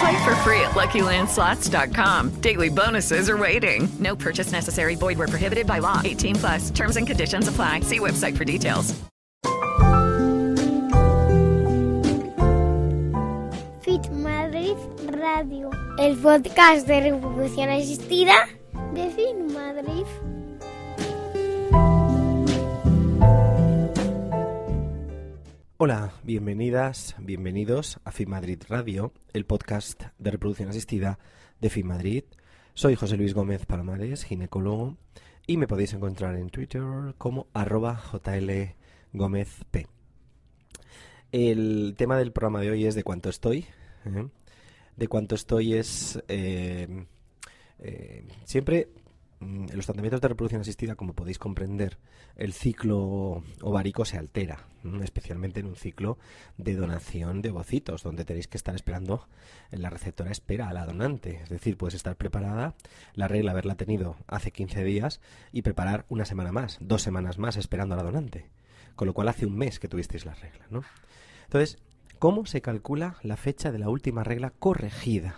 Play for free at LuckyLandSlots.com. Daily bonuses are waiting. No purchase necessary. Void where prohibited by law. 18 plus. Terms and conditions apply. See website for details. Fit Madrid Radio, el podcast de reproducción asistida de Fit Madrid. Hola, bienvenidas, bienvenidos a FIMadrid Radio, el podcast de reproducción asistida de FIMadrid. Soy José Luis Gómez Palomares, ginecólogo, y me podéis encontrar en Twitter como arroba jlgómezp. El tema del programa de hoy es de cuánto estoy. ¿eh? De cuánto estoy es... eh, eh, siempre en los tratamientos de reproducción asistida, como podéis comprender, el ciclo ovárico se altera, ¿m? especialmente en un ciclo de donación de ovocitos, donde tenéis que estar esperando, la receptora espera a la donante. Es decir, puedes estar preparada, la regla haberla tenido hace 15 días y preparar una semana más, dos semanas más esperando a la donante. Con lo cual hace un mes que tuvisteis la regla, ¿no? Entonces, ¿cómo se calcula la fecha de la última regla corregida?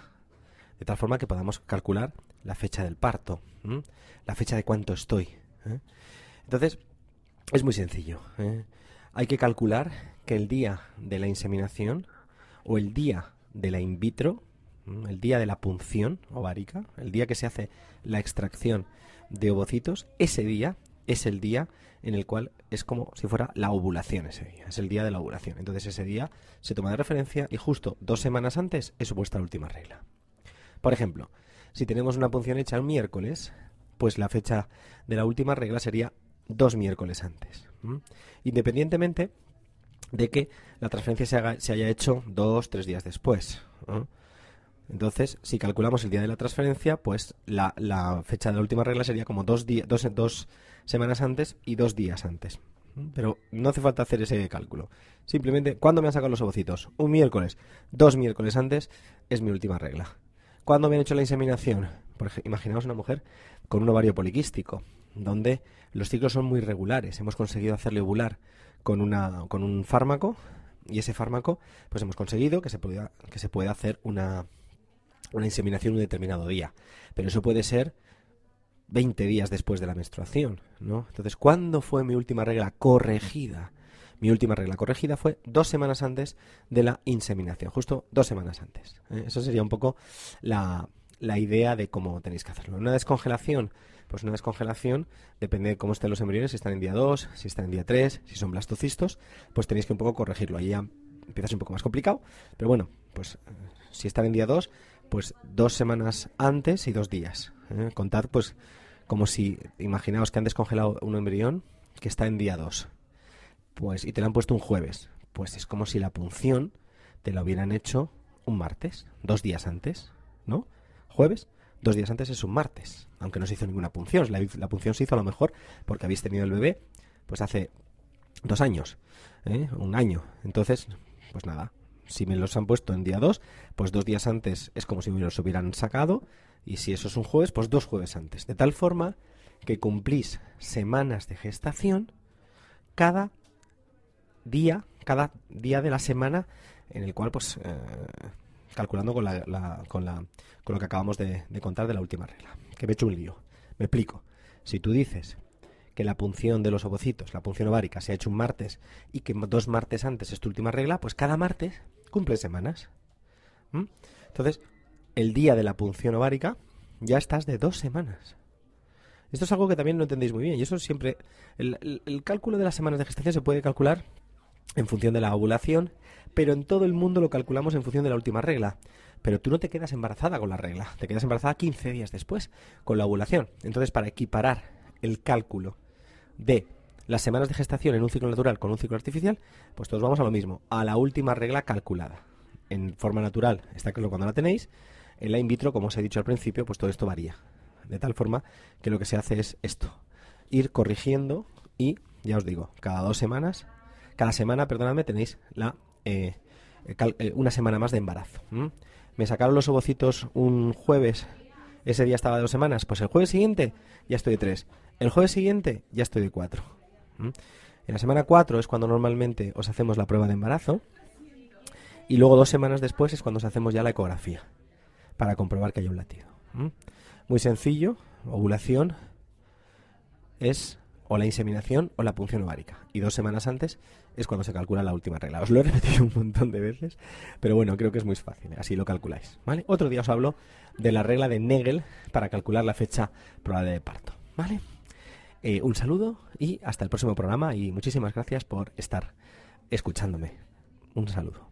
De tal forma que podamos calcular la fecha del parto, la fecha de cuánto estoy. ¿eh? Entonces, es muy sencillo. ¿eh? Hay que calcular que el día de la inseminación o el día de la in vitro, el día de la punción ovárica, el día que se hace la extracción de ovocitos, ese día es el día en el cual es como si fuera la ovulación ese día, es el día de la ovulación. Entonces ese día se toma de referencia y justo dos semanas antes es vuestra última regla. Por ejemplo, si tenemos una punción hecha un miércoles, pues la fecha de la última regla sería dos miércoles antes. Independientemente de que la transferencia se, haya hecho dos, tres días después. Entonces, si calculamos el día de la transferencia, pues la, fecha de la última regla sería como dos, dos, dos semanas antes y dos días antes. Pero no hace falta hacer ese cálculo. Simplemente, ¿cuándo me han sacado los ovocitos? Un miércoles. Dos miércoles antes es mi última regla. ¿Cuándo han hecho la inseminación? Por ej- imaginaos una mujer con un ovario poliquístico, donde los ciclos son muy regulares. Hemos conseguido hacerle ovular con, una, con un fármaco y ese fármaco, pues hemos conseguido que se pueda, que se pueda hacer una, una inseminación un determinado día. Pero eso puede ser 20 días después de la menstruación, ¿no? Entonces, ¿cuándo fue mi última regla corregida? Mi última regla corregida fue dos semanas antes de la inseminación, justo dos semanas antes. ¿eh? Eso sería un poco la, la idea de cómo tenéis que hacerlo. Una descongelación, pues una descongelación depende de cómo estén los embriones, si están en día 2, si están en día 3, si son blastocistos, pues tenéis que un poco corregirlo. Ahí ya empieza a ser un poco más complicado, pero bueno, pues eh, si están en día 2, pues dos semanas antes y dos días. ¿eh? Contad pues como si, imaginaos que han descongelado un embrión que está en día 2 pues y te la han puesto un jueves. Pues es como si la punción te la hubieran hecho un martes, dos días antes, ¿no? Jueves, dos días antes es un martes, aunque no se hizo ninguna punción. La, punción se hizo a lo mejor porque habéis tenido el bebé, pues hace dos años, ¿eh? un año. Entonces, pues nada, si me los han puesto en día 2, pues dos días antes es como si me los hubieran sacado, y si eso es un jueves, pues dos jueves antes. De tal forma que cumplís semanas de gestación cada día, cada día de la semana en el cual, pues, eh, calculando con, la, con, la, con lo que acabamos de, contar de la última regla. Que me he hecho un lío. Me explico. Si tú dices que la punción de los ovocitos, la punción ovárica, se ha hecho un martes y que dos martes antes es tu última regla, pues cada martes cumple semanas. ¿Mm? Entonces, el día de la punción ovárica ya estás de dos semanas. Esto es algo que también no entendéis muy bien. Y eso siempre. El cálculo de las semanas de gestación se puede calcular en función de la ovulación, pero en todo el mundo lo calculamos en función de la última regla. Pero tú no te quedas embarazada con la regla, te quedas embarazada 15 días después con la ovulación. Entonces, para equiparar el cálculo de las semanas de gestación en un ciclo natural con un ciclo artificial, pues todos vamos a lo mismo, a la última regla calculada. En forma natural, está claro cuando la tenéis. En la in vitro, como os he dicho al principio, pues todo esto varía. De tal forma que lo que se hace es esto, ir corrigiendo y, ya os digo, cada dos semanas, cada semana, perdonadme, tenéis la eh, eh, eh, una semana más de embarazo. Me sacaron los ovocitos un jueves, ese día estaba de dos semanas, pues el jueves siguiente ya estoy de tres, el jueves siguiente ya estoy de cuatro. En la semana 4 es cuando normalmente os hacemos la prueba de embarazo y luego dos semanas después es cuando os hacemos ya la ecografía para comprobar que hay un latido. Muy sencillo, ovulación es o la inseminación o la punción ovárica. Y dos semanas antes es cuando se calcula la última regla. Os lo he repetido un montón de veces, pero bueno, creo que es muy fácil, así lo calculáis. ¿vale? Otro día os hablo de la regla de Nagel para calcular la fecha probable de parto. ¿vale? Eh, un saludo y hasta el próximo programa y muchísimas gracias por estar escuchándome. Un saludo.